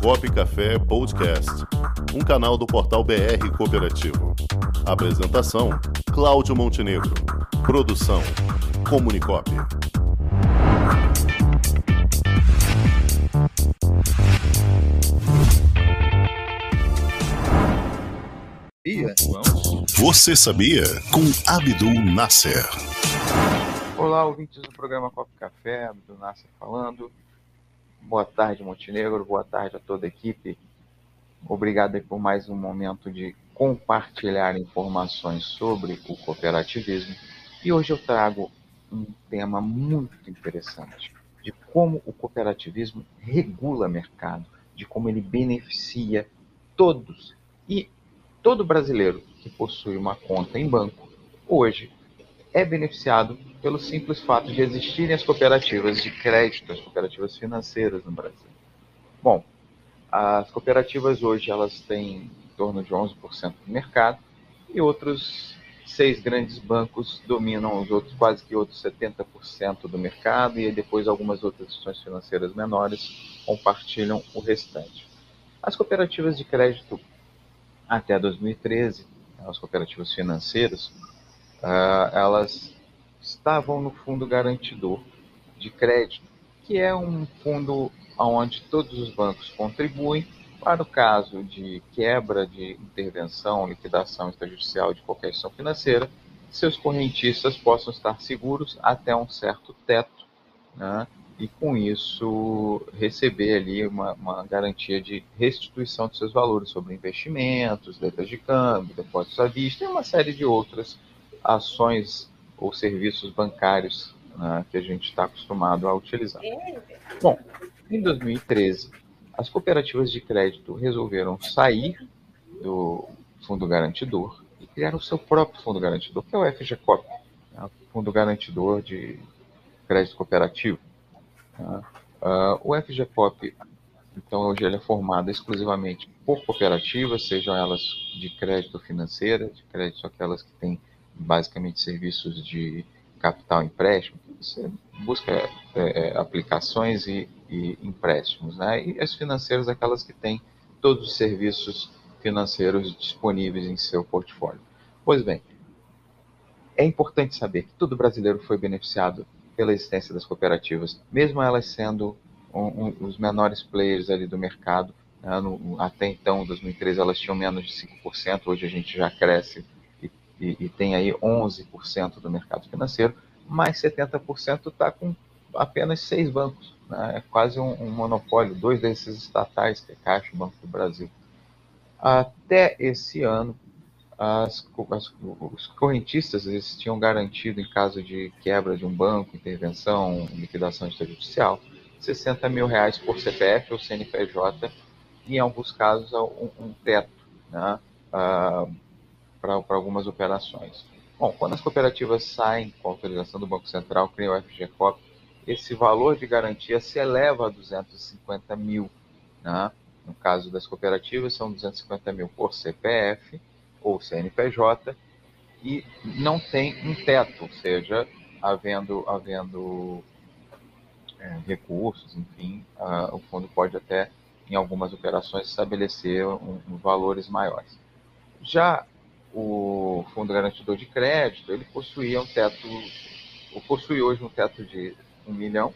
Comunicop Café Podcast, um canal do portal BR Cooperativo. Apresentação: Cláudio Montenegro. Produção: Comunicop. Você sabia? Com Abdul Nasser. Olá, ouvintes do programa Copo Café, Abdul Nasser falando. Boa tarde, Montenegro. Boa tarde a toda a equipe. Obrigado por mais um momento de compartilhar informações sobre o cooperativismo. E hoje eu trago um tema muito interessante de como o cooperativismo regula mercado, de como ele beneficia todos e todo brasileiro que possui uma conta em banco hoje é beneficiado pelo simples fato de existirem as cooperativas de crédito, as cooperativas financeiras no Brasil. Bom, as cooperativas hoje elas têm em torno de 11% do mercado e outros seis grandes bancos dominam os outros quase que outros 70% do mercado e depois algumas outras instituições financeiras menores compartilham o restante. As cooperativas de crédito até 2013, as cooperativas financeiras, uh, elas estavam no fundo garantidor de crédito, que é um fundo onde todos os bancos contribuem para o caso de quebra de intervenção, liquidação extrajudicial de qualquer instituição financeira, seus correntistas possam estar seguros até um certo teto, né? e com isso receber ali uma, uma, garantia de restituição de seus valores sobre investimentos, letras de câmbio, depósitos à vista e uma série de outras ações ou serviços bancários né, que a gente está acostumado a utilizar. Bom, em 2013, as cooperativas de crédito resolveram sair do fundo garantidor e criaram o seu próprio fundo garantidor, que é o FGCOP, né, Fundo Garantidor de Crédito Cooperativo. Né. Uh, o FGCOP, então, hoje ele é formado exclusivamente por cooperativas, sejam elas de crédito financeira, de crédito aquelas que têm basicamente serviços de capital empréstimo, você busca é, é, aplicações e, e, empréstimos, né? E as financeiras, aquelas que têm todos os serviços financeiros disponíveis em seu portfólio. Pois bem, é importante saber que todo brasileiro foi beneficiado pela existência das cooperativas, mesmo elas sendo um, um, os menores players ali do mercado. Né? No, até então, em 2013, elas tinham menos de 5%, hoje a gente já cresce e, e tem aí 11% do mercado financeiro, mas 70% está com apenas seis bancos. Né? É quase um, um, monopólio, dois desses estatais, que é Caixa e Banco do Brasil. Até esse ano, as, as, os correntistas eles tinham garantido, em caso de quebra de um banco, intervenção, liquidação extrajudicial, 60 mil reais por CPF ou CNPJ, e em alguns casos um, um teto. Né? Uh, para algumas operações. Bom, quando as cooperativas saem com a autorização do Banco Central, criam o FGCOP, esse valor de garantia se eleva a 250 mil. Né? No caso das cooperativas, são 250 mil por CPF ou CNPJ e não tem um teto, ou seja, havendo, havendo é, recursos, enfim, uh, o fundo pode até, em algumas operações, estabelecer um, um valores maiores. Já o Fundo Garantidor de Crédito, ele possuía um teto, ou possui hoje um teto de um milhão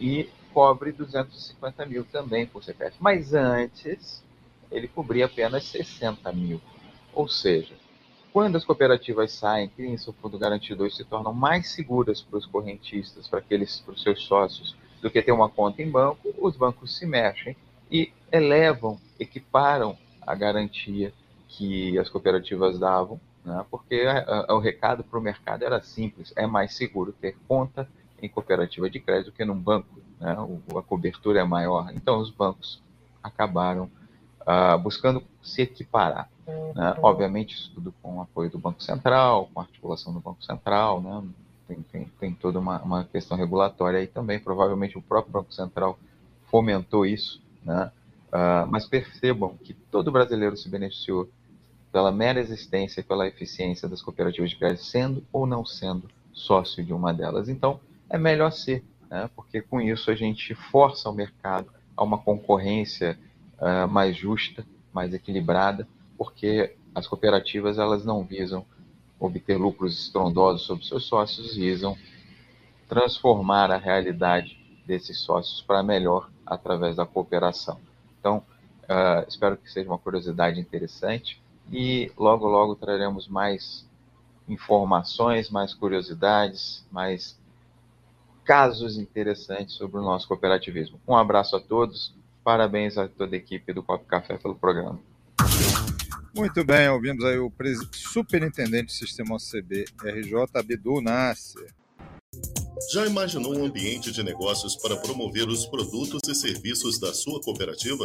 e cobre 250 mil também por CPF. Mas antes, ele cobria apenas 60 mil. Ou seja, quando as cooperativas saem, criam seu fundo garantidor e se tornam mais seguras para os correntistas, para aqueles, para os seus sócios, do que ter uma conta em banco, os bancos se mexem e elevam, equiparam a garantia que as cooperativas davam, né? porque a, a, o recado para o mercado era simples: é mais seguro ter conta em cooperativa de crédito que num banco, né? o, a cobertura é maior. Então, os bancos acabaram uh, buscando se equiparar. Né? Obviamente, isso tudo com o apoio do Banco Central, com a articulação do Banco Central, né? tem, tem, tem toda uma, uma questão regulatória aí também. Provavelmente o próprio Banco Central fomentou isso, né? Uh, mas percebam que todo brasileiro se beneficiou pela mera existência e pela eficiência das cooperativas de crédito, sendo ou não sendo sócio de uma delas. Então, é melhor ser, né? porque com isso a gente força o mercado a uma concorrência uh, mais justa, mais equilibrada, porque as cooperativas elas não visam obter lucros estrondosos sobre seus sócios, visam transformar a realidade desses sócios para melhor através da cooperação. Então, uh, espero que seja uma curiosidade interessante e logo, logo traremos mais informações, mais curiosidades, mais casos interessantes sobre o nosso cooperativismo. Um abraço a todos, parabéns a toda a equipe do Copo Café pelo programa. Muito bem, ouvimos aí o superintendente do sistema OCB RJ, Abdul Nasser. Já imaginou um ambiente de negócios para promover os produtos e serviços da sua cooperativa?